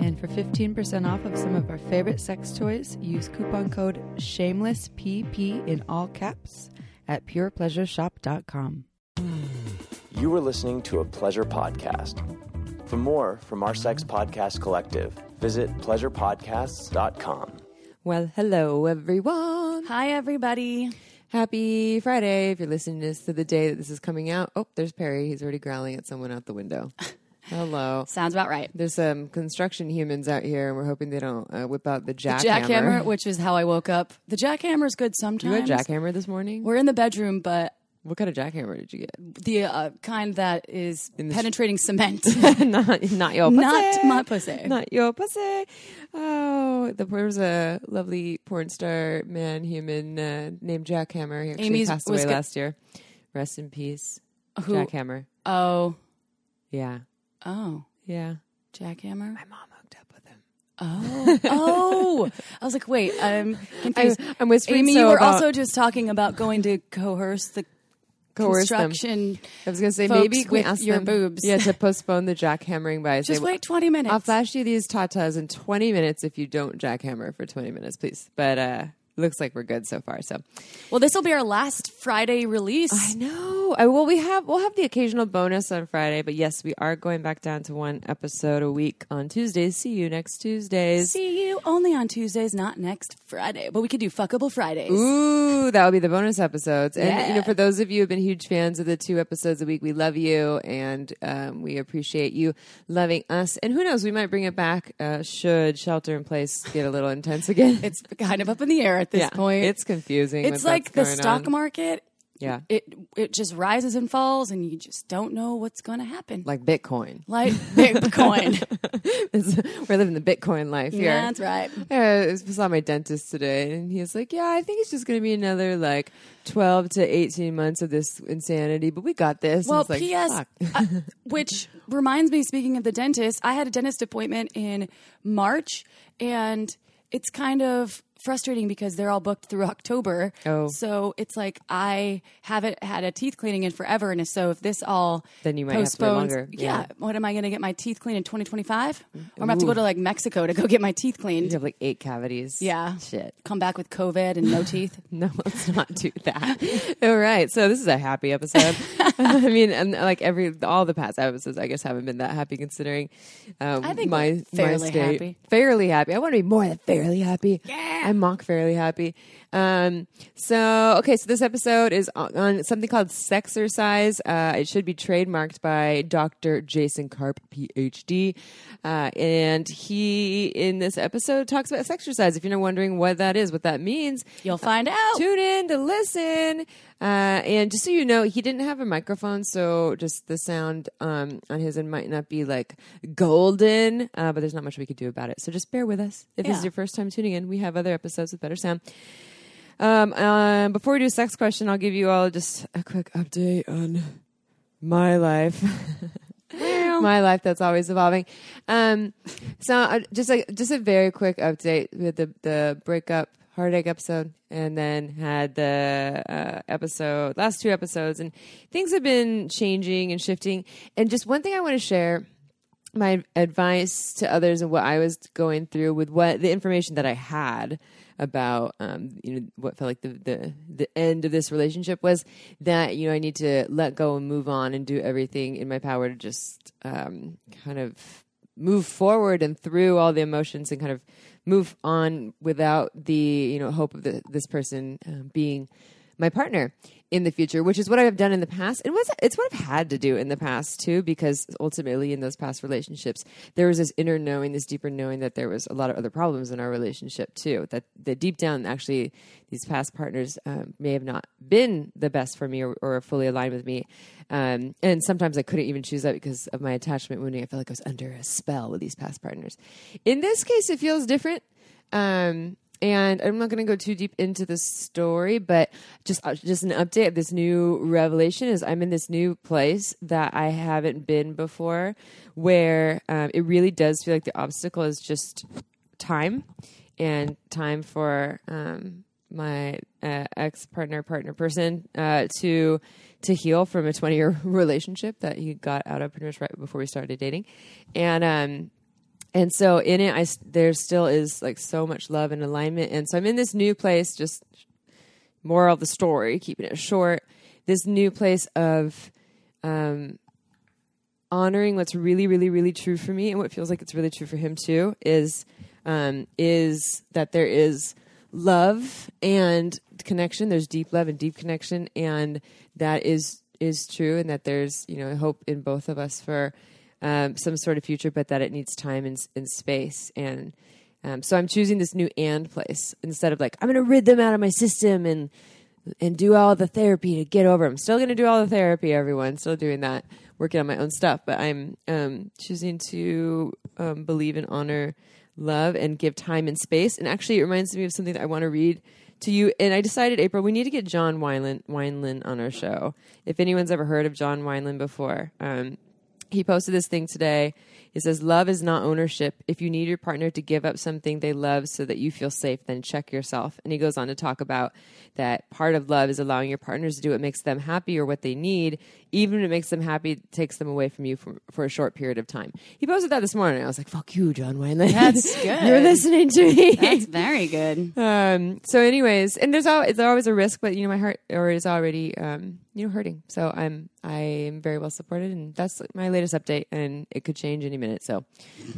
And for 15% off of some of our favorite sex toys, use coupon code SHAMELESSPP in all caps at purepleasureshop.com. You are listening to a pleasure podcast. For more from our sex podcast collective, visit pleasurepodcasts.com. Well, hello, everyone. Hi, everybody. Happy Friday. If you're listening to this to the day that this is coming out. Oh, there's Perry. He's already growling at someone out the window. Hello. Sounds about right. There's some construction humans out here, and we're hoping they don't uh, whip out the jackhammer. Jackhammer, which is how I woke up. The jackhammer is good sometimes. You got jackhammer this morning? We're in the bedroom, but What kind of jackhammer did you get? the uh, kind that is the sh- penetrating cement. not, not your pussy. Not my pussy. Not your pussy. Oh, the, there was a lovely porn star man, human uh, named Jackhammer. He actually Amy's passed away last year. Rest in peace, Who- Jackhammer. Oh, Yeah, oh, yeah. jackhammer. My mom hooked up with him. Oh, oh! I was like, wait, I'm confused. I- I'm whispering Amy, so you were about- also just talking about going to coerce the Coerce them. construction. I was going to say maybe we ask your them, boobs. Yeah, to postpone the jackhammering by Just say, wait 20 minutes. I'll flash you these tatas in 20 minutes if you don't jackhammer for 20 minutes, please. But uh looks like we're good so far. So well, this will be our last Friday release. I know. I, well, we have we'll have the occasional bonus on Friday, but yes, we are going back down to one episode a week on Tuesdays. See you next Tuesdays. See you only on Tuesdays, not next Friday. But we could do fuckable Fridays. Ooh, that will be the bonus episodes. And you know, for those of you who've been huge fans of the two episodes a week, we love you and um, we appreciate you loving us. And who knows, we might bring it back uh, should shelter in place get a little intense again. It's kind of up in the air at this yeah, point. it's confusing. it's like the stock on. market. Yeah, It it just rises and falls, and you just don't know what's going to happen. like Bitcoin. Like Bitcoin. We're living the Bitcoin life here. yeah, that's right. I saw my dentist today, and he was like, "Yeah, I think it's just going to be another like twelve to eighteen months of this insanity, but we got this." Well, like, P.S. "Fuck." uh, which reminds me, speaking of the dentist, I had a dentist appointment in March, and it's kind of frustrating because they're all booked through October. Oh. so it's like I haven't had a teeth cleaning in forever, and so if this all Then you might have to wait longer. Yeah. Yeah. what am I going to get my teeth cleaned in 2025? Or I'm gonna have to go to like Mexico to go get my teeth cleaned. you have like eight cavities. Yeah. shit. Come back with COVID and no teeth. No, let's not do that. all right, so this is a happy episode. I mean, and like every all the past episodes, I guess haven't been that happy considering. Um, I think my fairly my state. happy. Fairly happy. I want to be more than fairly happy. Yeah. I mock fairly happy. Um, so okay, so this episode is on, on something called Sexercise. Uh, it should be trademarked by Dr. Jason Karp, PhD, uh, and he in this episode talks about exercise. If you're wondering what that is, what that means, You'll find out. tune in to listen. Uh, and just so you know, he didn't have a microphone, so just the sound um, on his end might not be like golden, uh, but there's not much we could do about it. So just bear with us. If this is your first time tuning in, we have other episodes with better sound. Um, um, before we do a sex question, I'll give you all just a quick update on my life. my life that's always evolving. Um, so uh, just like just a very quick update with the the breakup heartache episode, and then had the uh, episode last two episodes, and things have been changing and shifting. And just one thing I want to share my advice to others and what I was going through with what the information that I had about um, you know what felt like the, the the end of this relationship was that you know I need to let go and move on and do everything in my power to just um, kind of move forward and through all the emotions and kind of move on without the you know hope of the, this person um, being my partner in the future, which is what I've done in the past. And what's it's what I've had to do in the past too, because ultimately in those past relationships, there was this inner knowing, this deeper knowing that there was a lot of other problems in our relationship too. That that deep down, actually, these past partners um, may have not been the best for me or, or fully aligned with me. Um, and sometimes I couldn't even choose that because of my attachment wounding. I felt like I was under a spell with these past partners. In this case, it feels different. Um, and I'm not going to go too deep into the story, but just uh, just an update this new revelation is I'm in this new place that I haven't been before, where um, it really does feel like the obstacle is just time and time for um, my uh, ex partner, partner person uh, to to heal from a 20 year relationship that he got out of pretty much right before we started dating, and um, and so in it, I there still is like so much love and alignment, and so I'm in this new place. Just moral of the story, keeping it short. This new place of um, honoring what's really, really, really true for me, and what feels like it's really true for him too, is um, is that there is love and connection. There's deep love and deep connection, and that is is true, and that there's you know hope in both of us for um, some sort of future, but that it needs time and, and space. And um, so I'm choosing this new and place instead of like I'm going to rid them out of my system and and do all the therapy to get over. I'm still going to do all the therapy, everyone. Still doing that, working on my own stuff. But I'm um, choosing to um, believe and honor love and give time and space. And actually, it reminds me of something that I want to read to you. And I decided, April, we need to get John Wineland, Wineland on our show. If anyone's ever heard of John Wineland before, um, he posted this thing today. He says, Love is not ownership. If you need your partner to give up something they love so that you feel safe, then check yourself. And he goes on to talk about that part of love is allowing your partners to do what makes them happy or what they need, even if it makes them happy, it takes them away from you for, for a short period of time. He posted that this morning. I was like, fuck you, John Wineland. That's good. You're listening to me. That's very good. Um, so, anyways, and there's always, there's always a risk, but you know, my heart or is already, um, you know, hurting. So I'm, I am very well supported, and that's my latest update, and it could change any minute. So,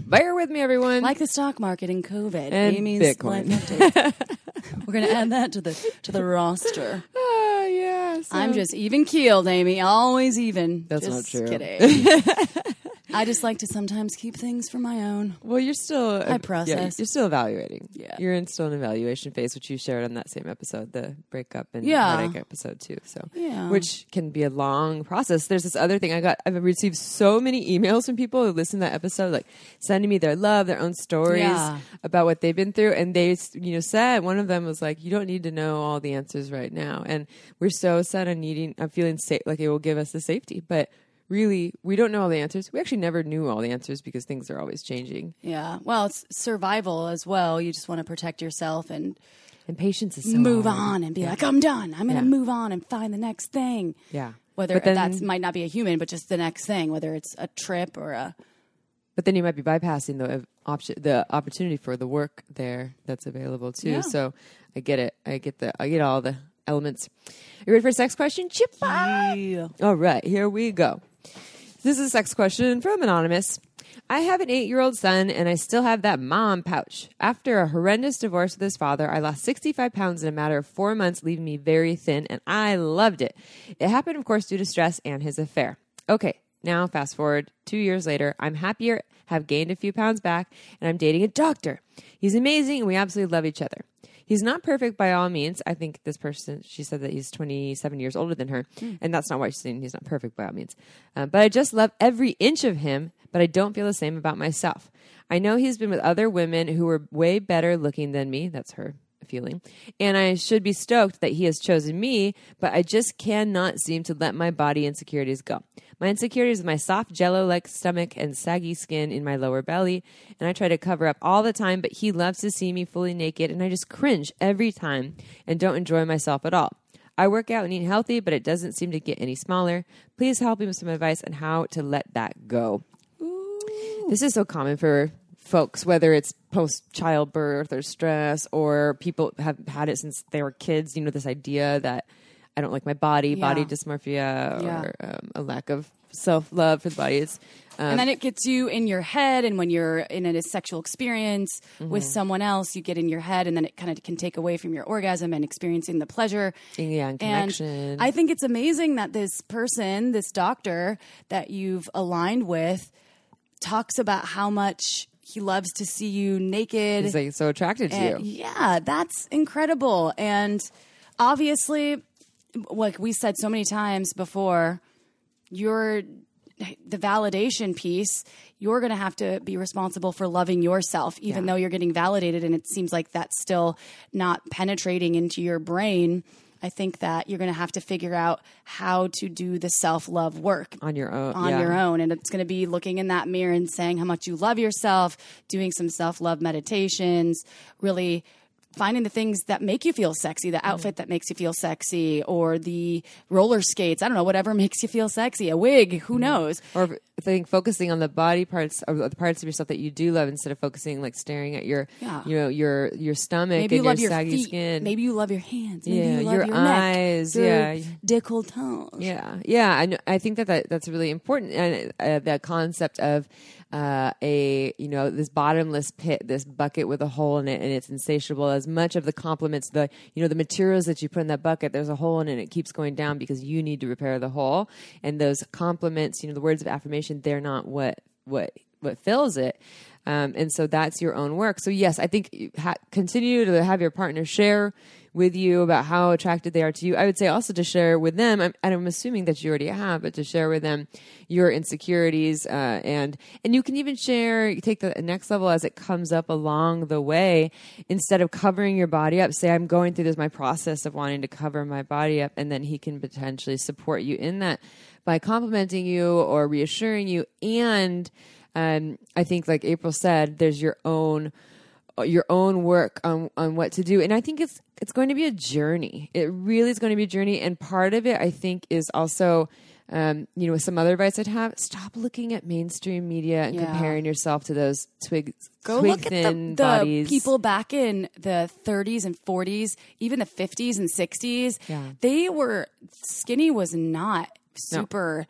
bear with me, everyone. Like the stock market in COVID. And Amy's Bitcoin. We're gonna add that to the to the roster. Yeah. so- I'm just even keeled, Amy. Always even. That's not true. Kidding. I just like to sometimes keep things for my own. Well, you're still I yeah, process. you're still evaluating. Yeah. you're in still an evaluation phase, which you shared on that same episode, the breakup and Yeah. heartache episode too. So, Yeah. which can be a long process. There's this other thing I got. I've received so many emails from people who listen to that episode, like sending me their love, their own stories Yeah. about what they've been through, and they, you know, said one of them was like, "You don't need to know all the answers right now," and we're so set on needing, on feeling safe, like it will give us the safety, but. Really, we don't know all the answers. We actually never knew all the answers because things are always changing. Yeah. Well, it's survival as well. You just want to protect yourself and And patience is so move hard. on and be like, I'm done. I'm going Yeah. to move on and find the next thing. Yeah. Whether that might not be a human, but just the next thing, whether it's a trip or a. But then you might be bypassing the uh, option, the opportunity for the work there that's available too. Yeah. So I get it. I get the. I get all the elements. You ready for a sex question, Chip? Yeah. All right, here we go. This is a sex question from Anonymous. I have an eight year old son and I still have that mom pouch. After a horrendous divorce with his father, I lost 65 pounds in a matter of four months, leaving me very thin, and I loved it. It happened, of course, due to stress and his affair. Okay, now fast forward two years later, I'm happier, have gained a few pounds back, and I'm dating a doctor. He's amazing and we absolutely love each other. He's not perfect by all means. I think this person, she said that he's 27 years older than her, and that's not why she's saying he's not perfect by all means. Uh, but I just love every inch of him, but I don't feel the same about myself. I know he's been with other women who were way better looking than me. That's her feeling. And I should be stoked that he has chosen me, but I just cannot seem to let my body insecurities go. My insecurities is my soft jello like stomach and saggy skin in my lower belly, and I try to cover up all the time, but he loves to see me fully naked, and I just cringe every time and don't enjoy myself at all. I work out and eat healthy, but it doesn't seem to get any smaller. Please help me with some advice on how to let that go. This is so common for folks, whether it's post childbirth or stress, or people have had it since they were kids. You know, this idea that I don't like my body, body dysmorphia, Yeah. or um, a lack of self love for the body. It's um, and then it gets you in your head and when you're in a sexual experience with Mm-hmm. someone else you get in your head and then it kind of can take away from your orgasm and experiencing the pleasure yeah, and connection. and i think it's amazing that this person this doctor that you've aligned with talks about how much he loves to see you naked He's like so attracted to and- you. yeah, that's incredible. And obviously, like we said so many times before, you're the validation piece. You're going to have to be responsible for loving yourself, even Yeah. though you're getting validated. And it seems like that's still not penetrating into your brain. I think that you're going to have to figure out how to do the self love work On your own, on yeah. your own. And it's going to be looking in that mirror and saying how much you love yourself, doing some self love meditations, really finding the things that make you feel sexy, the outfit that makes you feel sexy, or the roller skates. I don't know, whatever makes you feel sexy, a wig, who knows? Or I think focusing on the body parts or the parts of yourself that you do love instead of focusing like staring at your Yeah. you know your your stomach Maybe you and love your your saggy feet. skin. Maybe you love your hands. Maybe Yeah, you love your your, eyes, neck. yeah. Your décolletage. Yeah, yeah, I, know, I think that, that that's really important, and uh, that concept of uh, a you know this bottomless pit, this bucket with a hole in it, and it's insatiable. As much of the compliments, the you know the materials that you put in that bucket, there's a hole in it, and it keeps going down because you need to repair the hole. And those compliments, you know, the words of affirmation, they're not what what what fills it. Um, and so that's your own work. So yes, I think ha- continue to have your partner share with you about how attracted they are to you. I would say also to share with them, and I'm assuming that you already have, but to share with them your insecurities, uh, and and you can even share, you take the next level as it comes up along the way. Instead of covering your body up, say I'm going through this my process of wanting to cover my body up, and then he can potentially support you in that by complimenting you or reassuring you, and um, I think, like April said, there's your own your own work on on what to do, and I think it's it's going to be a journey. It really is going to be a journey, and part of it, I think, is also. Um, you know, some other advice I'd have: stop looking at mainstream media and Yeah. comparing yourself to those twig, Go twig look at thin the, the bodies. people back in the 30s and 40s, even the 50s and 60s. Yeah. They were skinny was not super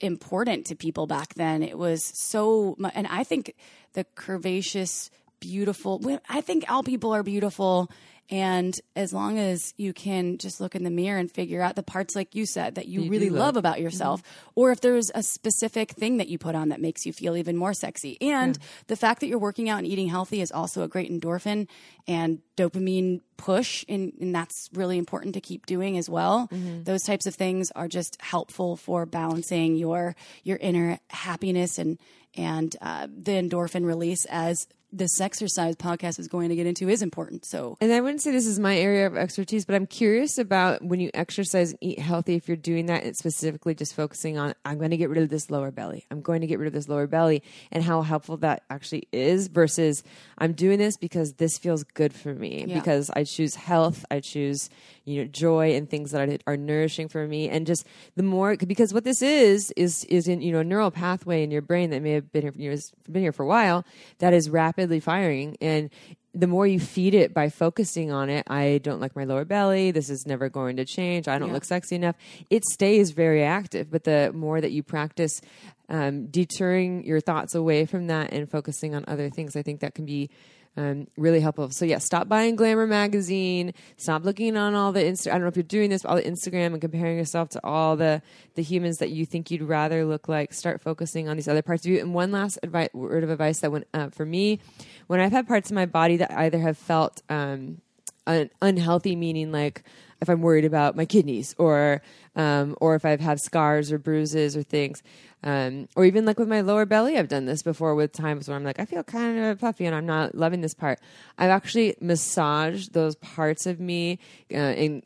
important to people back then. It was so and I think the curvaceous beautiful I think all people are beautiful. And as long as you can just look in the mirror and figure out the parts like you said that you, You really love love. about yourself or if there's a specific thing that you put on that makes you feel even more sexy. And the fact that you're working out and eating healthy is also a great endorphin and dopamine push and, and that's really important to keep doing as well. Those types of things are just helpful for balancing your your inner happiness and and uh, the endorphin release as this exercise podcast is going to get into is important so And I wouldn't say this is my area of expertise, but I'm curious about when you exercise and eat healthy, if you're doing that, it's specifically just focusing on, I'm going to get rid of this lower belly. I'm going to get rid of this lower belly and how helpful that actually is versus I'm doing this because this feels good for me Yeah. because I choose health. I choose, you know, joy and things that are, are nourishing for me. And just the more, because what this is, is, is in, you know, a neural pathway in your brain that may have been here, you know, has been here for a while that is rapidly firing. And the more you feed it by focusing on it, I don't like my lower belly. This is never going to change. I don't Yeah. look sexy enough. It stays very active. But the more that you practice um, deterring your thoughts away from that and focusing on other things, I think that can be um, really helpful. So yeah, stop buying Glamour magazine. Stop looking on all the Insta. I don't know if you're doing this, but all the Instagram and comparing yourself to all the the humans that you think you'd rather look like. Start focusing on these other parts of you. And one last advice, word of advice that went uh, for me, when I've had parts of my body that either have felt um, un- unhealthy, meaning like if I'm worried about my kidneys or um, or if I've had scars or bruises or things. Um, or even like with my lower belly, I've done this before with times where I'm like, I feel kind of puffy and I'm not loving this part. I've actually massaged those parts of me uh,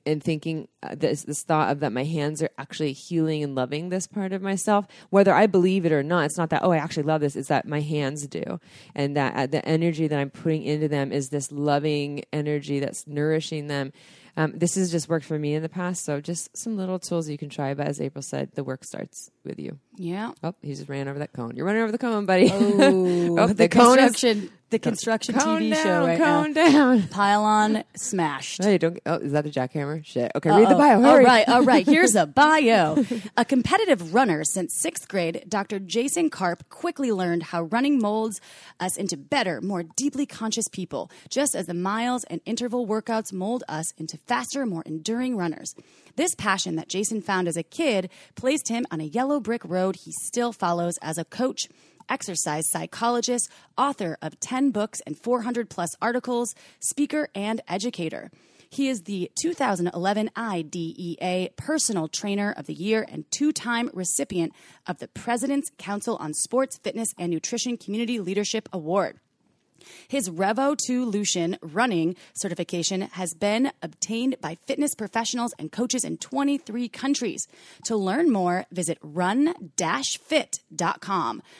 and, thinking uh, this, this thought of that my hands are actually healing and loving this part of myself, whether I believe it or not. It's not that, oh, I actually love this. It's that my hands do. And that uh, the energy that I'm putting into them is this loving energy that's nourishing them. Um, this has just worked for me in the past. So just some little tools you can try. But as April said, the work starts with you. yeah Oh, he just ran over that cone. You're running over the cone, buddy. Oh, Oh, the, the cone is- construction the construction TV down, show right cone now. down. Pylon smashed. Hey, don't. Oh, is that a jackhammer? Shit. Okay, read the bio. Hurry. right, all right. Here's a bio. A competitive runner since sixth grade, Dr. Jason Karp quickly learned how running molds us into better, more deeply conscious people, just as the miles and interval workouts mold us into faster, more enduring runners. This passion that Jason found as a kid placed him on a yellow brick road he still follows as a coach exercise psychologist, author of 10 books and 400 plus articles, speaker, and educator. He is the 2011 IDEA Personal Trainer of the Year and two time recipient of the President's Council on Sports, Fitness, and Nutrition Community Leadership Award. His REVO₂LUTION running certification has been obtained by fitness professionals and coaches in 23 countries. To learn more, visit run-fit.com.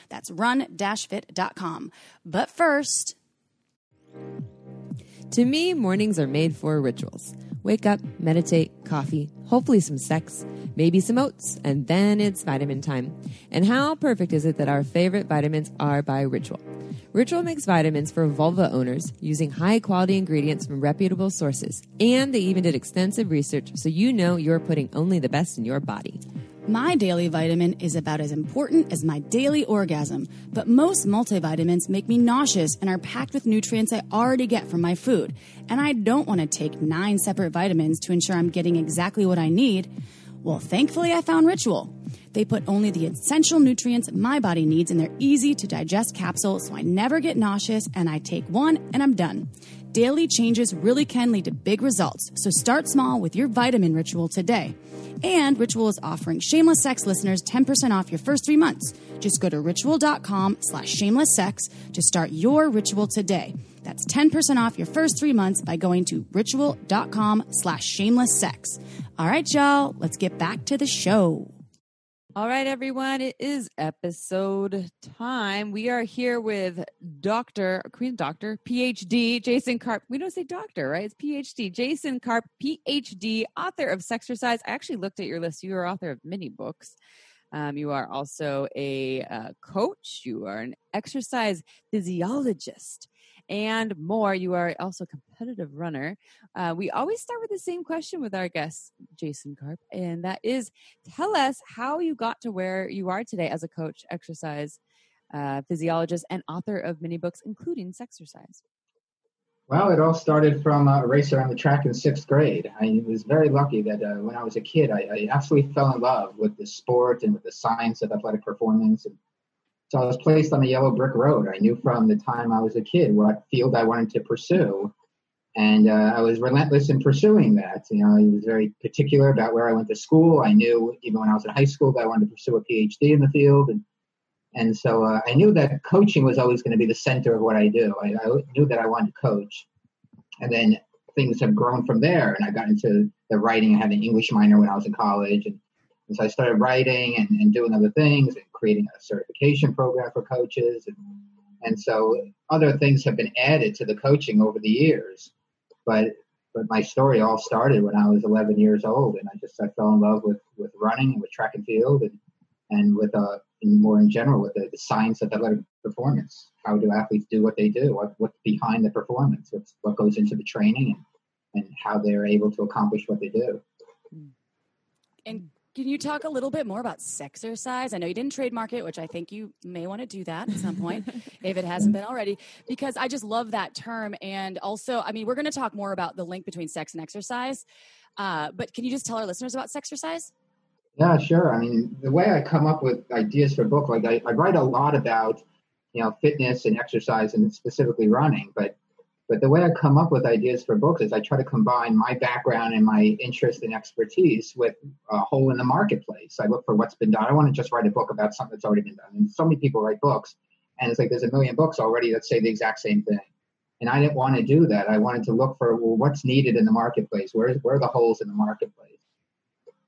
That's run-fit.com. But first, To me, mornings are made for rituals. Wake up, meditate, coffee, hopefully some sex, maybe some oats, and then it's vitamin time. And how perfect is it that our favorite vitamins are by Ritual? Ritual makes vitamins for vulva owners using high quality ingredients from reputable sources. And they even did extensive research so you know you're putting only the best in your body. My daily vitamin is about as important as my daily orgasm, but most multivitamins make me nauseous and are packed with nutrients I already get from my food. And I don't want to take nine separate vitamins to ensure I'm getting exactly what I need. Well, thankfully, I found Ritual. They put only the essential nutrients my body needs in their easy to digest capsule, so I never get nauseous and I take one and I'm done. Daily changes really can lead to big results, so start small with your vitamin ritual today. And Ritual is offering Shameless Sex listeners 10% off your first three months. Just go to ritual.com slash shameless sex to start your ritual today. That's 10% off your first three months by going to ritual.com slash shameless sex. All right, y'all, let's get back to the show. All right, everyone, it is episode time. We are here with Dr. Korean Doctor, PhD, Jason Karp. We don't say doctor, right? It's PhD. Jason Karp, PhD, author of Sexercise. I actually looked at your list. You are author of many books. Um, you are also a uh, coach. You are an exercise physiologist and more. You are also a competitive runner. Uh, we always start with the same question with our guest, Jason Karp, and that is tell us how you got to where you are today as a coach, exercise uh, physiologist, and author of many books, including Sexercise. Well, it all started from a race around the track in sixth grade. I was very lucky that uh, when I was a kid, I, I absolutely fell in love with the sport and with the science of athletic performance. And so I was placed on the yellow brick road. I knew from the time I was a kid what field I wanted to pursue. And uh, I was relentless in pursuing that. You know, I was very particular about where I went to school. I knew even when I was in high school that I wanted to pursue a PhD in the field. And, and so uh, I knew that coaching was always going to be the center of what I do. I, I knew that I wanted to coach. And then things have grown from there. And I got into the writing. I had an English minor when I was in college. And, and so I started writing and, and doing other things and creating a certification program for coaches. And, and so other things have been added to the coaching over the years. But but my story all started when I was 11 years old, and I just I fell in love with with running and with track and field, and and with uh and more in general with the, the science of athletic performance. How do athletes do what they do? What what's behind the performance? What's what goes into the training and and how they're able to accomplish what they do. And can you talk a little bit more about Sexercise? I know you didn't trademark it, which I think you may want to do that at some point if it hasn't been already, because I just love that term. And also, I mean, we're going to talk more about the link between sex and exercise. Uh, but can you just tell our listeners about Sexercise? Yeah, sure. I mean, the way I come up with ideas for a book, like I, I write a lot about, you know, fitness and exercise and specifically running, but but the way I come up with ideas for books is I try to combine my background and my interest and expertise with a hole in the marketplace. I look for what's been done. I want to just write a book about something that's already been done. And so many people write books, and it's like there's a million books already that say the exact same thing. And I didn't want to do that. I wanted to look for well, what's needed in the marketplace. Where where are the holes in the marketplace?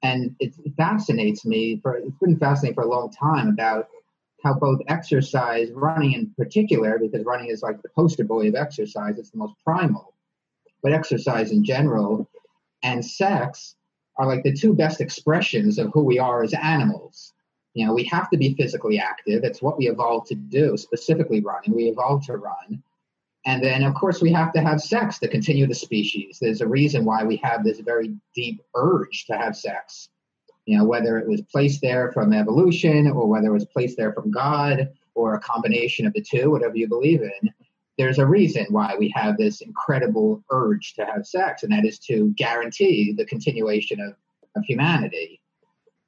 And it fascinates me. For it's been fascinating for a long time about how both exercise, running in particular, because running is like the poster boy of exercise, it's the most primal, but exercise in general and sex are like the two best expressions of who we are as animals. You know, we have to be physically active. It's what we evolved to do, specifically running. We evolved to run. And then, of course, we have to have sex to continue the species. There's a reason why we have this very deep urge to have sex. You know, whether it was placed there from evolution or whether it was placed there from God or a combination of the two, whatever you believe in, there's a reason why we have this incredible urge to have sex, and that is to guarantee the continuation of, of humanity.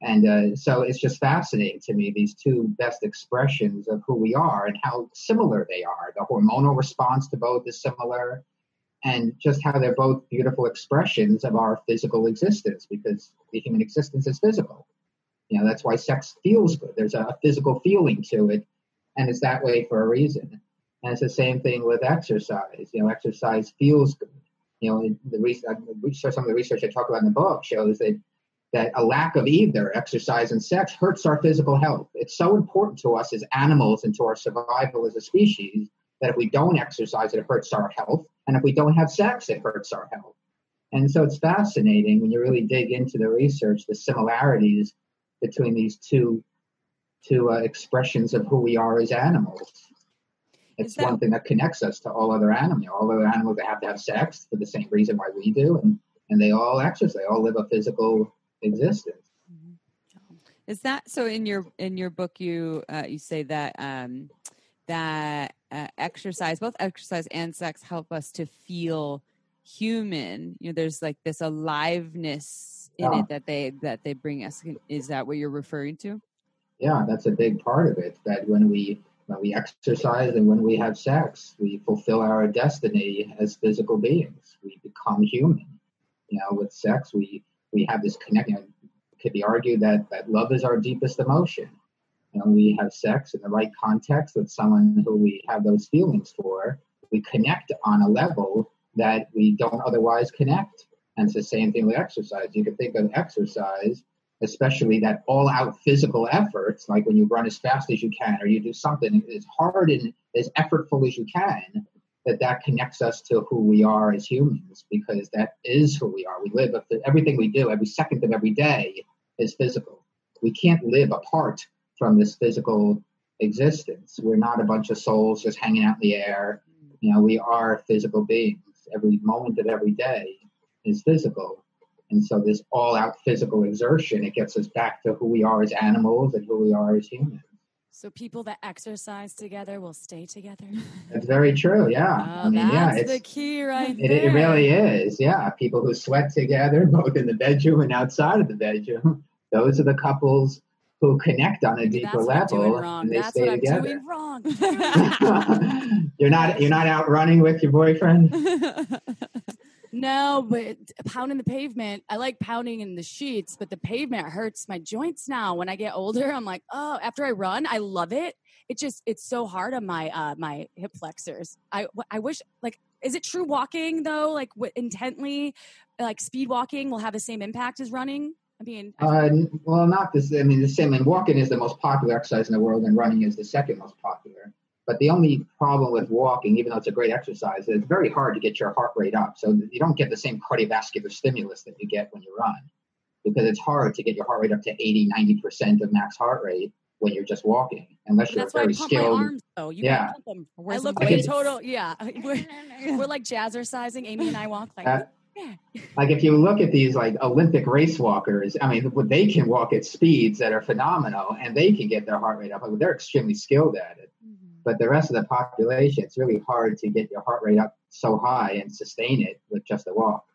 And uh, so it's just fascinating to me, these two best expressions of who we are and how similar they are. The hormonal response to both is similar, and just how they're both beautiful expressions of our physical existence because the human existence is physical. You know, that's why sex feels good. There's a physical feeling to it, and it's that way for a reason. And it's the same thing with exercise. You know, exercise feels good. You know, the research, uh, some of the research I talk about in the book shows that that a lack of either exercise and sex hurts our physical health. It's so important to us as animals and to our survival as a species that if we don't exercise, it hurts our health. And if we don't have sex, it hurts our health. And so it's fascinating when you really dig into the research, the similarities between these two, two uh, expressions of who we are as animals. It's that, one thing that connects us to all other animals. All other animals that have to have sex for the same reason why we do, and and they all exercise. They all live a physical existence. Mm-hmm. Is that so? In your in your book, you uh, you say that um, that uh, exercise, both exercise and sex, help us to feel human. You know, there's like this aliveness in yeah. it that they that they bring us. Is that what you're referring to? Yeah, that's a big part of it. That when we when we exercise and when we have sex, we fulfill our destiny as physical beings. We become human. You know, with sex, we we have this connection. It could be argued that that love is our deepest emotion. Know, we have sex in the right context with someone who we have those feelings for. We connect on a level that we don't otherwise connect. And it's the same thing with exercise. You can think of exercise, especially that all out physical efforts, like when you run as fast as you can or you do something as hard and as effortful as you can, that that connects us to who we are as humans because that is who we are. We live everything we do, every second of every day is physical. We can't live apart from this physical existence. We're not a bunch of souls just hanging out in the air. You know, we are physical beings. Every moment of every day is physical. And so this all out physical exertion, it gets us back to who we are as animals and who we are as humans. So people that exercise together will stay together. That's very true. Yeah, oh, I mean, yeah, it's the key, right? It, it, really is. Yeah, people who sweat together, both in the bedroom and outside of the bedroom. Those are the couples who connect on a deeper That's level and they That's stay what together. I'm doing wrong. you're not. You're not out running with your boyfriend. No, but pounding the pavement, I like pounding in the sheets, but the pavement hurts my joints now. When I get older, I'm like, oh, after I run, I love it. It just it's so hard on my uh my hip flexors. I I wish like is it true walking though like w- intently like speed walking will have the same impact as running? I mean, uh, well, not this. I mean, the same. And walking is the most popular exercise in the world, and running is the second most popular. But the only problem with walking, even though it's a great exercise, is it's very hard to get your heart rate up. So you don't get the same cardiovascular stimulus that you get when you run because it's hard to get your heart rate up to 80, 90% of max heart rate when you're just walking, unless you're That's very why I pump skilled. My arms, though. You yeah. pump them. I look way total. Yeah. We're, we're like jazzercising. Amy and I walk like uh, yeah. like if you look at these like Olympic race walkers, I mean, they can walk at speeds that are phenomenal, and they can get their heart rate up. Like, They're extremely skilled at it. Mm-hmm. But the rest of the population, it's really hard to get your heart rate up so high and sustain it with just a walk.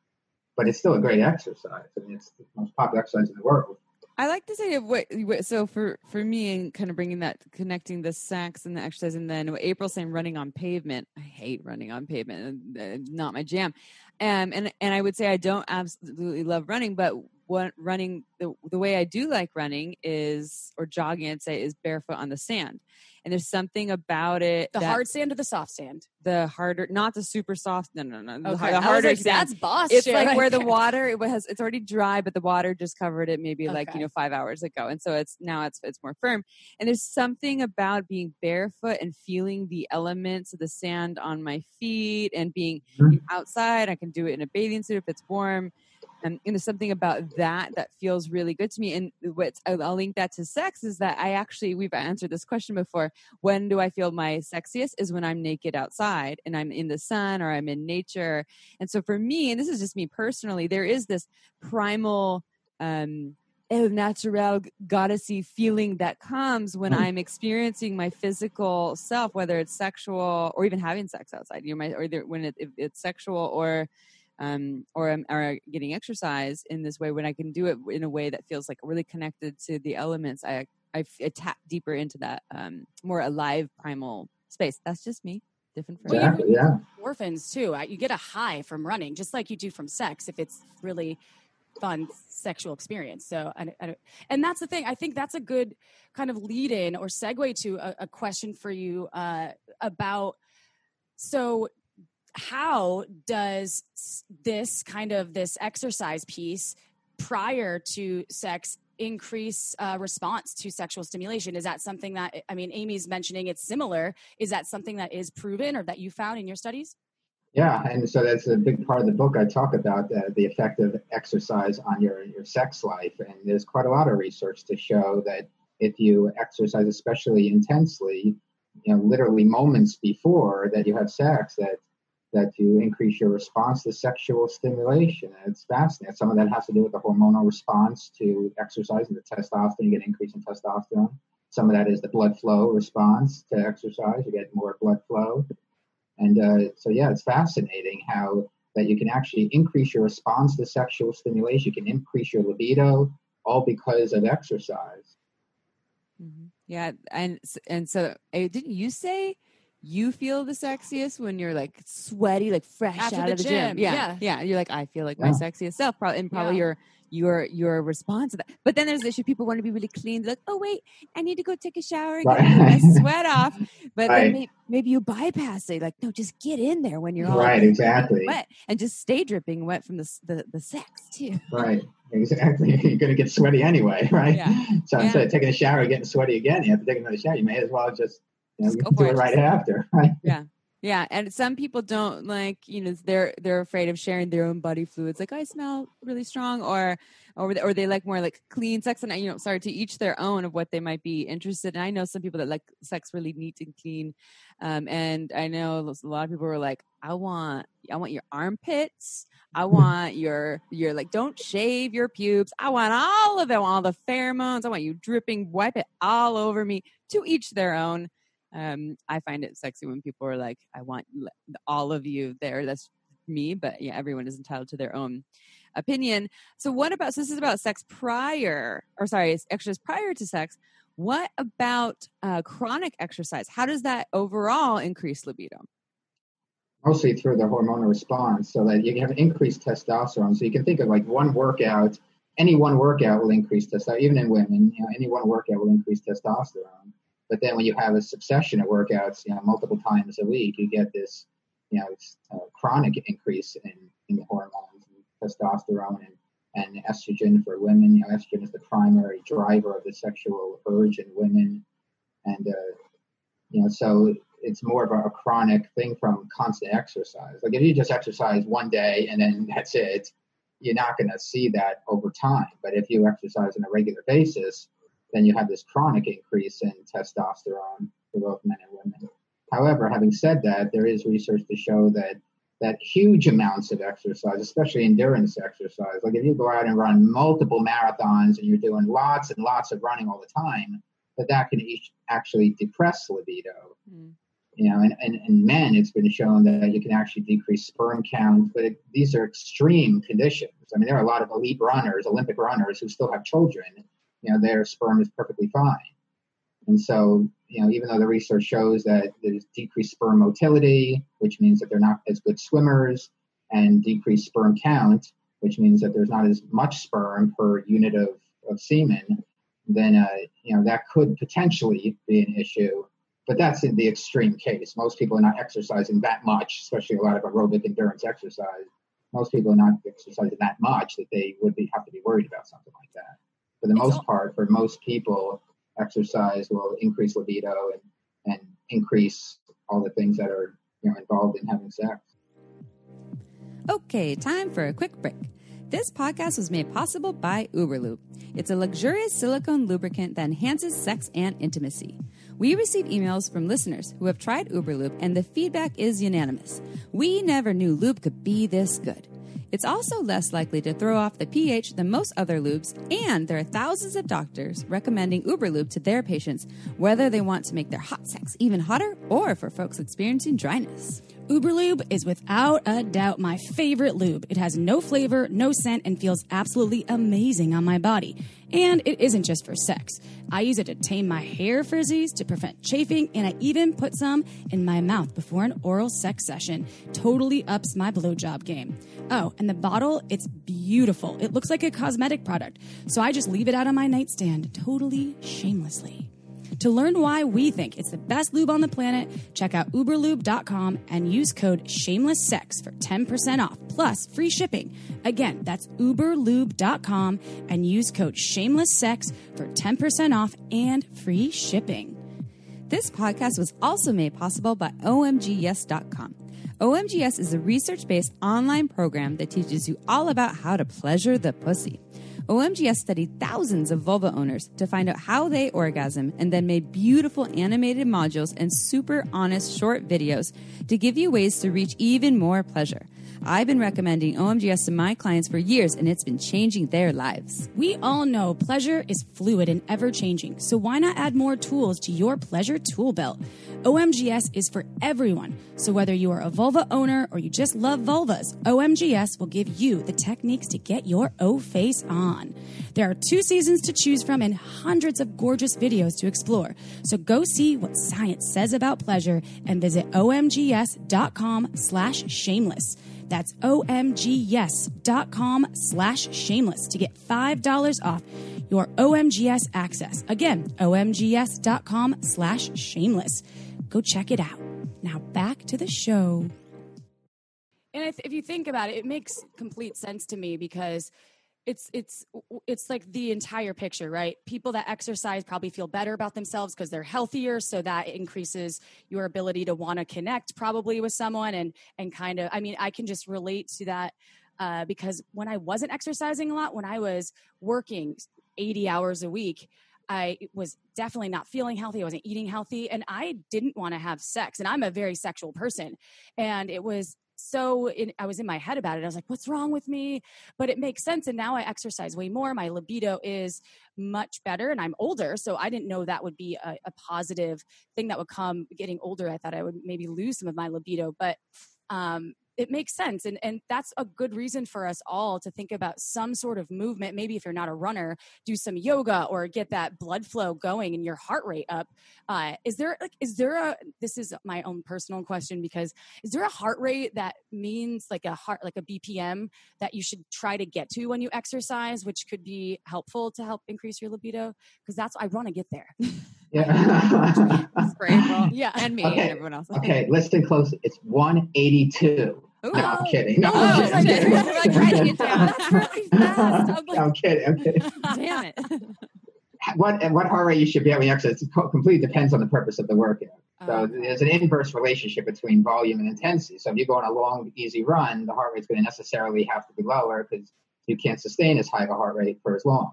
But it's still a great exercise. I mean, it's the most popular exercise in the world. I like this idea of what, what, so for for me and kind of bringing that connecting the sex and the exercise and then April saying running on pavement. I hate running on pavement, not my jam. Um, and and I would say I don't absolutely love running, but what running the the way I do like running is or jogging I'd say is barefoot on the sand and there's something about it. The hard sand or the soft sand? The harder, not the super soft. No, no, no. Okay. The, the harder like, sand. That's boss. It's like right where there. the water it has. It's already dry, but the water just covered it maybe okay. like you know five hours ago, and so it's now it's it's more firm. And there's something about being barefoot and feeling the elements of the sand on my feet and being mm-hmm. outside. I can do it in a bathing suit if it's warm Um, and there's something about that that feels really good to me. And what I'll link that to sex is that I actually we've answered this question before. When do I feel my sexiest? Is when I'm naked outside and I'm in the sun or I'm in nature. And so for me, and this is just me personally, there is this primal um el natural goddessy feeling that comes when Mm. I'm experiencing my physical self, whether it's sexual or even having sex outside. You know, my, or when it, if it's sexual or um, or I'm or getting exercise in this way, when I can do it in a way that feels like really connected to the elements, I I tap deeper into that um, more alive primal space. That's just me. Different for Well, you- Yeah. Orphans too. You get a high from running, just like you do from sex. If it's really fun sexual experience. So, I, I, and that's the thing. I think that's a good kind of lead in or segue to a, a question for you uh, about. So, how does this kind of this exercise piece prior to sex increase uh, response to sexual stimulation? Is that something that i mean amy's mentioning it's similar. Is that something that is proven or that you found in your studies? Yeah, and so that's a big part of the book. I talk about uh, the effect of exercise on your your sex life, and there's quite a lot of research to show that if you exercise, especially intensely, you know, literally moments before that you have sex, that that you increase your response to sexual stimulation. And it's fascinating. Some of that has to do with the hormonal response to exercise and the testosterone. You get an increase in testosterone. Some of that is the blood flow response to exercise. You get more blood flow. And uh, so, yeah, it's fascinating how that you can actually increase your response to sexual stimulation. You can increase your libido, all because of exercise. Mhm. Yeah, and and so uh, didn't you say you feel the sexiest when you're like sweaty, like fresh After out the of the gym, gym? Yeah, yeah. yeah. You're like, I feel like my Yeah. sexiest self, probably, and probably Yeah. your your your response to that. But then there's the issue: people want to be really clean. They're like, oh wait, I need to go take a shower and get my sweat off. But Right. then maybe, maybe you bypass it. Like, no, just get in there when you're all Right, exactly. wet and just stay dripping wet from the the, the sex too. Right, exactly. You're going to get sweaty anyway, right? Yeah. So Yeah. instead of taking a shower, and getting sweaty again, you have to take another shower. You may as well just, you know, Just go do for it it. right after, right? Yeah, and some people don't like, you know, they're they're afraid of sharing their own body fluids. Like I smell really strong, or or or they like more like clean sex. And I- you know, sorry to each their own of what they might be interested. in. I know some people that like sex really neat and clean, um, and I know a lot of people were like, I want I want your armpits. I want your your like don't shave your pubes. I want all of them, all the pheromones. I want you dripping, wipe it all over me. To each their own um, I find it sexy when people are like, I want all of you there. That's me, but yeah, everyone is entitled to their own opinion. So, what about, so this is about sex prior, or sorry, it's exercise prior to sex. What about uh, chronic exercise? How does that overall increase libido? Mostly through the hormonal response, so that you have increased testosterone. So you can think of like one workout, any one workout will increase testosterone, even in women, you know, any one workout will increase testosterone. But then when you have a succession of workouts, you know, multiple times a week, you get this, you know, uh, chronic increase in, in the hormones, testosterone and, and estrogen for women. You know, estrogen is the primary driver of the sexual urge in women. And, uh, you know, so it's more of a, a chronic thing from constant exercise. Like if you just exercise one day and then that's it, you're not going to see that over time. But if you exercise on a regular basis, then you have this chronic increase in testosterone for both men and women. However, having said that, there is research to show that that huge amounts of exercise, especially endurance exercise, like if you go out and run multiple marathons and you're doing lots and lots of running all the time, that that can each actually depress libido. Mm. You know, and, and, and men, it's been shown that you can actually decrease sperm count, but it, these are extreme conditions. I mean, there are a lot of elite runners, Olympic runners, who still have children. You know, their sperm is perfectly fine. And so, you know, even though the research shows that there's decreased sperm motility, which means that they're not as good swimmers, and decreased sperm count, which means that there's not as much sperm per unit of, of semen, then, uh, you know, that could potentially be an issue. But that's in the extreme case. Most people are not exercising that much, especially a lot of aerobic endurance exercise. Most people are not exercising that much that they would be, have to be worried about something like that. For the It's most all- part, for most people, exercise will increase libido and, and increase all the things that are you know involved in having sex. Okay, time for a quick break. This podcast was made possible by Uberlube. It's a luxurious silicone lubricant that enhances sex and intimacy. We receive emails from listeners who have tried Uberlube, and the feedback is unanimous. We never knew lube could be this good. It's also less likely to throw off the pH than most other lubes, and there are thousands of doctors recommending Uberlube to their patients, whether they want to make their hot sex even hotter or for folks experiencing dryness. Uberlube is without a doubt my favorite lube. It has no flavor, no scent, and feels absolutely amazing on my body. And it isn't just for sex. I use it to tame my hair frizzies, to prevent chafing, and I even put some in my mouth before an oral sex session. Totally ups my blowjob game. Oh, and the bottle, it's beautiful. It looks like a cosmetic product. So I just leave it out on my nightstand, totally shamelessly. To learn why we think it's the best lube on the planet, check out uberlube.com and use code shamelesssex for 10% off plus free shipping. Again, that's uberlube.com and use code shamelesssex for 10% off and free shipping. This podcast was also made possible by OMGYes.com. OMGyes is a research based online program that teaches you all about how to pleasure the pussy. OMGyes studied thousands of vulva owners to find out how they orgasm and then made beautiful animated modules and super honest short videos to give you ways to reach even more pleasure. I've been recommending OMGyes to my clients for years and it's been changing their lives. We all know pleasure is fluid and ever changing, so why not add more tools to your pleasure tool belt? OMGyes is for everyone, so whether you are a vulva owner or you just love vulvas, OMGyes will give you the techniques to get your O face on. There are two seasons to choose from and hundreds of gorgeous videos to explore, so go see what science says about pleasure and visit omgyes.com slash shameless. That's omgyes.com slash shameless to get $5 off your OMGyes access. Again, omgyes.com slash shameless. Go check it out. Now back to the show. And if you think about it, it makes complete sense to me because it's it's it's like the entire picture right people that exercise probably feel better about themselves because they're healthier so that increases your ability to want to connect probably with someone and and kind of i mean i can just relate to that uh, because when i wasn't exercising a lot when i was working 80 hours a week I was definitely not feeling healthy. I wasn't eating healthy, and I didn't want to have sex. And I'm a very sexual person, and it was so in, I was in my head about it. I was like, what's wrong with me? But it makes sense. And now I exercise way more. My libido is much better and I'm older. So I didn't know that would be a, a positive thing that would come getting older. I thought I would maybe lose some of my libido, but um, it makes sense and and that's a good reason for us all to think about some sort of movement maybe if you're not a runner do some yoga or get that blood flow going and your heart rate up uh, is there like is there a this is my own personal question because is there a heart rate that means like a heart like a bpm that you should try to get to when you exercise which could be helpful to help increase your libido because that's i want to get there Yeah. Great. Well, Yeah. And me Okay. and everyone else. okay, listen close. It's 182. Ooh. No, I'm oh. kidding. Oh, no, Oh, I'm I kidding. like writing it down. Really. I'm kidding. I'm kidding. Damn it. What and what heart rate you should be at when you exercise it completely depends on the purpose of the workout. So Oh. there's an inverse relationship between volume and intensity. So if you go on a long, easy run, the heart rate's going to necessarily have to be lower because you can't sustain as high of a heart rate for as long.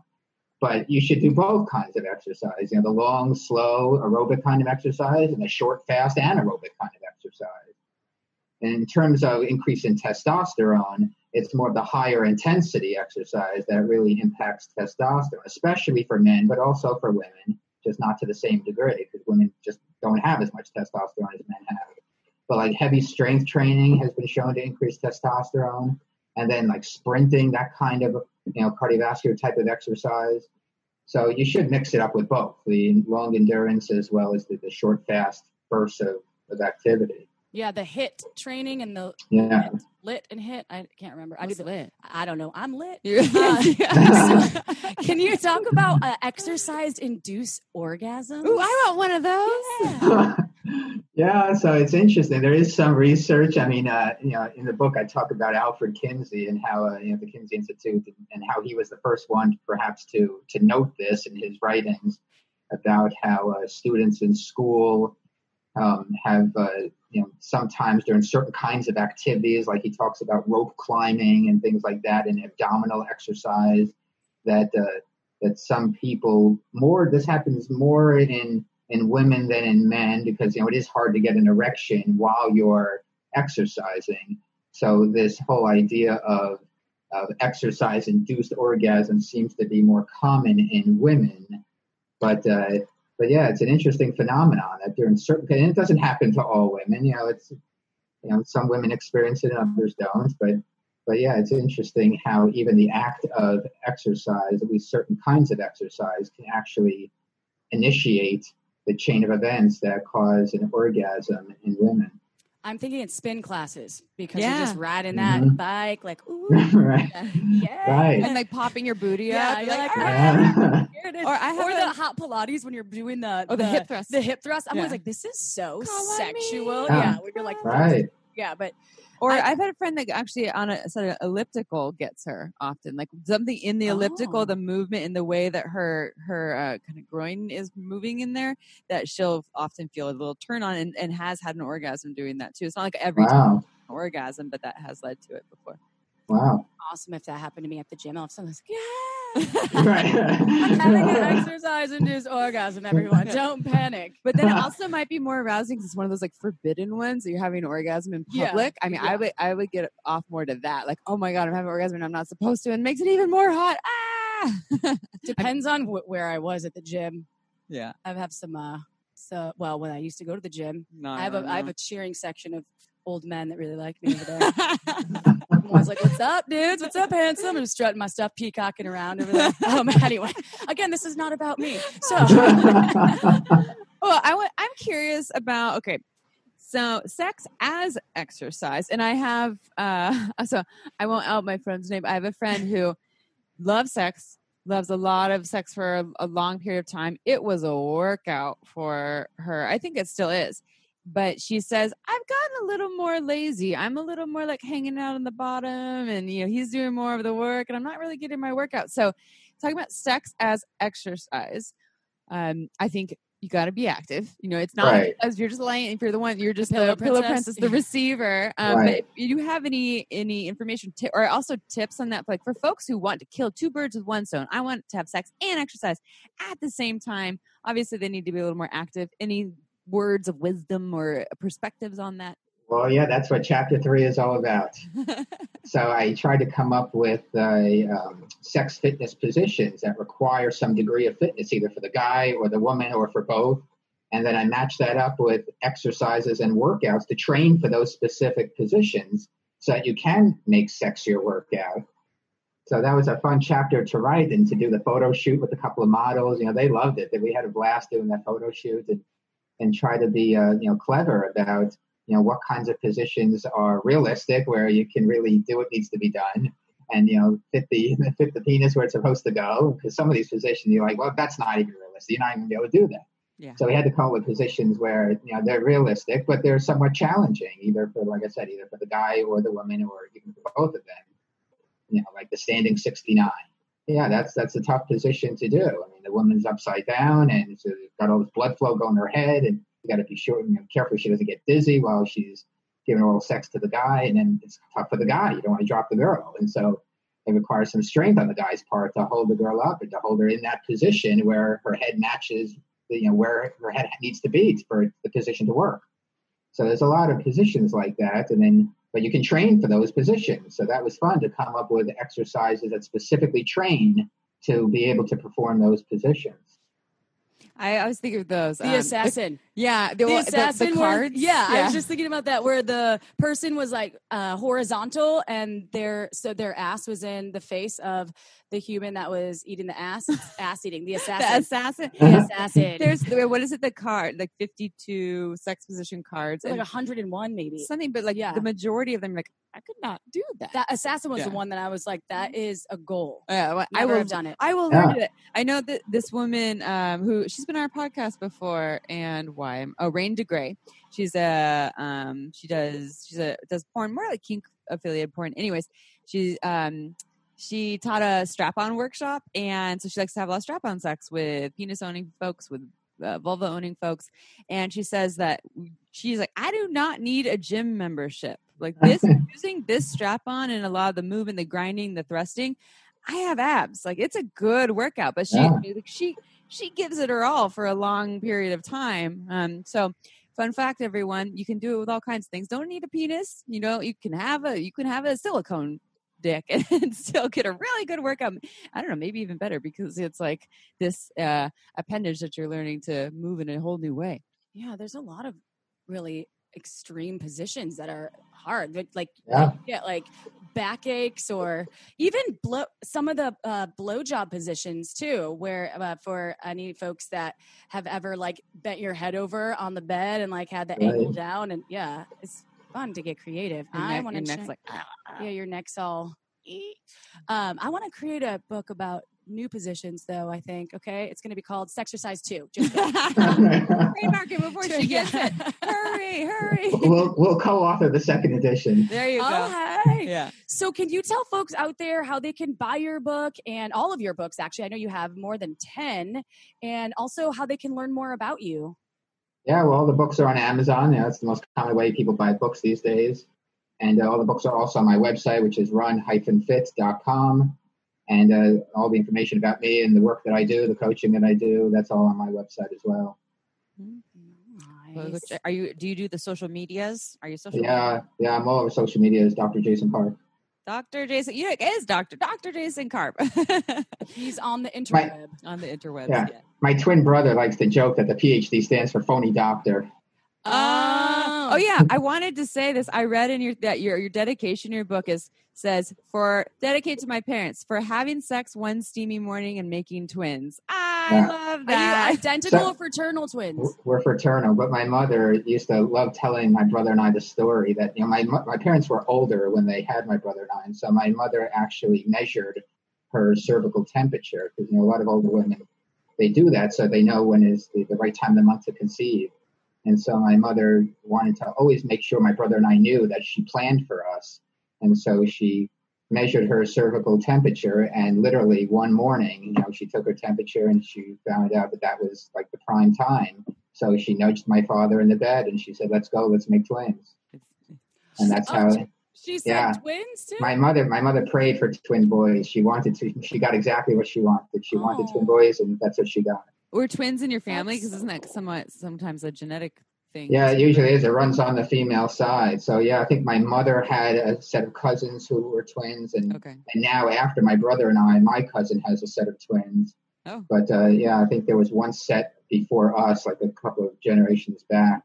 But you should do both kinds of exercise. You know, the long, slow, aerobic kind of exercise, and the short, fast, anaerobic kind of exercise. In terms of increase in testosterone, it's more of the higher intensity exercise that really impacts testosterone, especially for men, but also for women, just not to the same degree because women just don't have as much testosterone as men have. But like heavy strength training has been shown to increase testosterone, and then like sprinting, that kind of you know cardiovascular type of exercise. So you should mix it up with both the long endurance as well as the, the short, fast bursts of, of activity. Yeah the HIIT training and the Yeah. LIIT and HIIT i can't remember i do the, lit. I don't know i'm lit Uh, so, can you talk about uh, exercise induced orgasm Ooh, I want one of those. yeah, so it's interesting. There is some research. I mean, uh, you know, in the book I talk about Alfred Kinsey and how uh, you know the Kinsey Institute and, and how he was the first one, perhaps, to to note this in his writings about how uh, students in school um, have uh, you know sometimes during certain kinds of activities, like he talks about rope climbing and things like that, and abdominal exercise. That uh, that some people more this happens more in in women than in men because you know it is hard to get an erection while you're exercising. So this whole idea of of exercise induced orgasm seems to be more common in women, but uh, but yeah, it's an interesting phenomenon that during certain and it doesn't happen to all women. You know, it's you know some women experience it and others don't, but but yeah, it's interesting how even the act of exercise, at least certain kinds of exercise, can actually initiate the chain of events that cause an orgasm in women. I'm thinking it's spin classes because Yeah. you're just riding that Mhm. bike, like, ooh, right. yeah. Right. and like popping your booty Yeah, up. you're like, like, "Ah." Here it is. Or I have or a- the hot Pilates when you're doing the Oh, the hip thrust. The hip thrust. I'm Yeah. always like, this is so on sexual. Yeah. Yeah, when you're like, Right. yeah, but Or I- I, have had a friend that actually on a sort of elliptical gets her often, like something in the elliptical, Oh. the movement in the way that her her uh, kind of groin is moving in there, that she'll often feel a little turn on and, and has had an orgasm doing that too. It's not like every time Wow. an orgasm, but that has led to it before. Wow. awesome if that happened to me at the gym. All of a sudden, I was like, yeah. Right. I'm having an exercise induced orgasm, everyone. Don't panic. But then it also might be more arousing because it's one of those like forbidden ones that you're having an orgasm in Yeah, public. I mean, I would I would get off more to that, like, oh my god, I'm having an orgasm and I'm not supposed to, and it makes it even more hot. Ah, Depends on wh- where I was at the gym. yeah. I have some, uh, so, well, when I used to go to the gym, No, I have a, no, I have a cheering section of old men that really like me over there. I was like, "What's up, dudes? What's up, handsome?" I'm strutting my stuff, peacocking around over there. Um, anyway, again, this is not about me. So, Well, I wa- I'm curious about okay. So sex as exercise, and I have uh so I won't out my friend's name. I have a friend who loves sex, loves a lot of sex for a, a long period of time. It was a workout for her. I think it still is. But she says, I've gotten a little more lazy. I'm a little more like hanging out on the bottom, and you know, he's doing more of the work, and I'm not really getting my workout. So, talking about sex as exercise, um, I think you got to be active. You know, it's not Right. as you're just laying. If you're the one, you're just Pillow the pillow princess. princess, the receiver. Um, But Right. if you have any any information ti- or also tips on that, like for folks who want to kill two birds with one stone, I want to have sex and exercise at the same time. Obviously, they need to be a little more active. Any words of wisdom or perspectives on that? well, yeah, that's what chapter three is all about. So I tried to come up with uh, um, sex fitness positions that require some degree of fitness, either for the guy or the woman or for both. And then I matched that up with exercises and workouts to train for those specific positions so that you can make sex your workout. So that was a fun chapter to write and to do the photo shoot with a couple of models. You know, they loved it. That we had a blast doing that photo shoot and, and try to be, uh, you know, clever about you know what kinds of positions are realistic where you can really do what needs to be done and you know fit the fit the penis where it's supposed to go. Because some of these positions you're like well that's not even realistic. You're not even gonna be able to do that. Yeah. so we had to come up with positions where you know they're realistic but they're somewhat challenging either for like i said either for the guy or the woman or even for both of them. You know like the standing 69 yeah that's that's a tough position to do. I mean the woman's upside down and so got all this blood flow going to her head and you got to be sure you know, careful she doesn't get dizzy while she's giving oral sex to the guy and then it's tough for the guy. You don't want to drop the girl. And so it requires some strength on the guy's part to hold the girl up and to hold her in that position where her head matches the, you know where her head needs to be for the position to work. So there's a lot of positions like that. And then but you can train for those positions. So that was fun to come up with exercises that specifically train to be able to perform those positions I always think of those. the um, assassin. yeah, the, The the- assassin, the, where- cards. yeah, I was just thinking about that, where the person was like uh, horizontal, and their so their ass was in the face of the human that was eating the ass, ass eating the the assassin. assassin. The assassin. There's what is it? The card, like 52 sex position cards, like and 101 maybe. something, but like Yeah. the majority of them, like I could not do that. That assassin was the one that I was like, that is a goal. Yeah, well, I will have done it. I will Yeah. learn it. I know that this woman um, who she's been on our podcast before, and why? Oh, Rain DeGrey. She's a um, she does she's a does porn more like kink affiliated porn. Anyways, she um she taught a strap on workshop, and so she likes to have a lot of strap on sex with penis owning folks with uh, vulva owning folks, and she says that she's like, I do not need a gym membership. Like this, using this strap on and a lot of the moving, the grinding, the thrusting, I have abs. Like it's a good workout, but she Yeah. like, she she gives it her all for a long period of time. Um, so fun fact, everyone, you can do it with all kinds of things. Don't need a penis. You know, you can have a you can have a silicone dick and still get a really good workout. I don't know, maybe even better because it's like this uh, appendage that you're learning to move in a whole new way. Yeah, there's a lot of really extreme positions that are hard. Like- Like Yeah. get like backaches or even blow some of the uh, blowjob positions too, where uh, for any folks that have ever like bent your head over on the bed and like had the ankle Right. down, and yeah, it's fun to get creative. Your I want to neck's like, "Ah, yeah, your neck's all. Um, I want to create a book about new positions, though. I think okay, it's going to be called Sexercise Two. Just kidding. trademark it before she gets it. Hurry, hurry. we'll we'll co-author the second edition. There you go. Oh, hey. Yeah. So, can you tell folks out there how they can buy your book and all of your books? Actually, I know you have more than 10, and also how they can learn more about you. Yeah, well, the books are on Amazon. Yeah, that's the most common way people buy books these days. And uh, all the books are also on my website, which is run-fit.com. And uh, all the information about me and the work that I do, the coaching that I do, that's all on my website as well. Well, Nice. Are you? Do you do the social medias? Are you social? Yeah, media? yeah, I'm all over social media as Dr. Jason Karp. Dr. Jason. You know, it is Dr. Dr. Jason Karp He's on the interweb. on the interweb. Yeah. yeah. My twin brother likes to joke that the PhD stands for phony doctor. Uh, oh yeah, I wanted to say this. I read in your that your your dedication in your book is says for dedicate to my parents for having sex one steamy morning and making twins. I Yeah. love Are that. you identical So- or fraternal twins? We're fraternal, but my mother used to love telling my brother and I the story that you know my my parents were older when they had my brother and I, and so my mother actually measured her cervical temperature because you know a lot of older women they do that so they know when is the, the right time of the month to conceive, and so my mother wanted to always make sure my brother and I knew that she planned for us, and so she measured her cervical temperature and literally one morning you know she took her temperature and she found out that that was like the prime time so she nudged my father in the bed and she said let's go let's make twins and that's Oh, how She said Yeah. twins too? my mother my mother prayed for twin boys she wanted to she got exactly what she wanted she wanted Oh. twin boys and that's what she got Were twins in your family? That's Because isn't that somewhat sometimes a genetic thing? yeah it usually is it runs on the female side so yeah i think my mother had a set of cousins who were twins and Okay. and now after my brother and I, my cousin has a set of twins. Oh. But uh, yeah, I think there was one set before us, like a couple of generations back.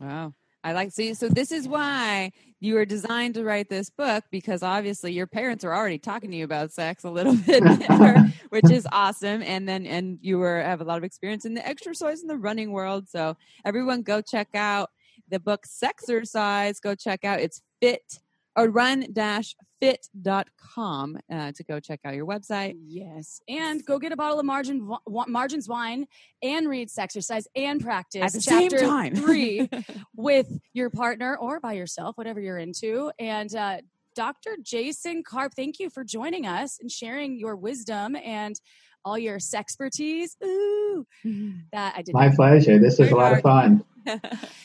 Wow. I like see so this is why you were designed to write this book because obviously your parents are already talking to you about sex a little bit more, which is awesome. And then and you were have a lot of experience in the exercise in the running world. So everyone go check out the book Sexercise. Go check out. It's fit or run dash fit.com uh, to go check out your website Yes. And go get a bottle of margin, Wa- Margins wine and read Sexercise and practice at the same chapter time three with your partner or by yourself, whatever you're into. And uh, Dr. Jason Karp, thank you for joining us and sharing your wisdom and all your sexpertise. Ooh, that I did. My pleasure. This is a lot of fun.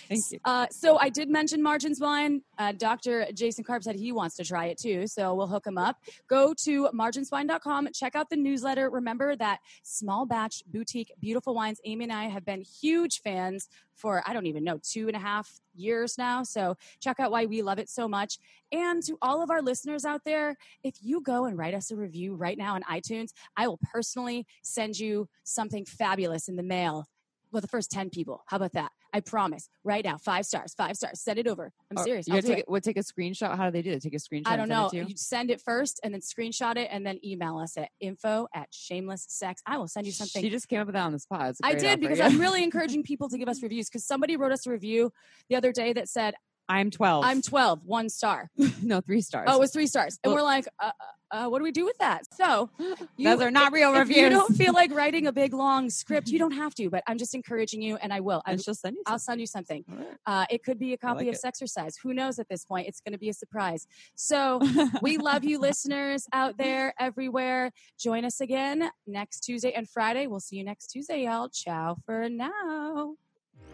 thank you Uh, so I did mention Margins Wine. Uh, Dr. Jason Karp said he wants to try it too, so we'll hook him up. Go to marginswine.com, check out the newsletter. Remember that small batch boutique beautiful wines. Amy and I have been huge fans for I don't even know two and a half years now. So check out why we love it so much. And to all of our listeners out there, if you go and write us a review right now on iTunes, I will personally send you something fabulous in the mail. Well, the first 10 people. How about that? I promise. Right now, five stars, five stars. Send it over. I'm serious. you I'll take it. We'll take a screenshot. How do they do it? Take a screenshot. I don't know. you? Send it first and then screenshot it and then email us at info at shameless sex. I will send you something. She just came up with that on the spot. I did offer, because yeah. I'm really encouraging people to give us reviews because somebody wrote us a review the other day that said, I'm 12. I'm 12, one star. no three stars. Oh, it was three stars. And Well- we're like, uh, uh, what do we do with that? So you, Those are not real if reviews. you don't feel like writing a big long script, you don't have to. But I'm just encouraging you, and I will. I, And she'll send you I'll something. send you something. Right. Uh, it could be a copy like of it. Sexercise. Who knows at this point? It's going to be a surprise. So we love you, listeners out there everywhere. Join us again next Tuesday and Friday. We'll see you next Tuesday, y'all. Ciao for now.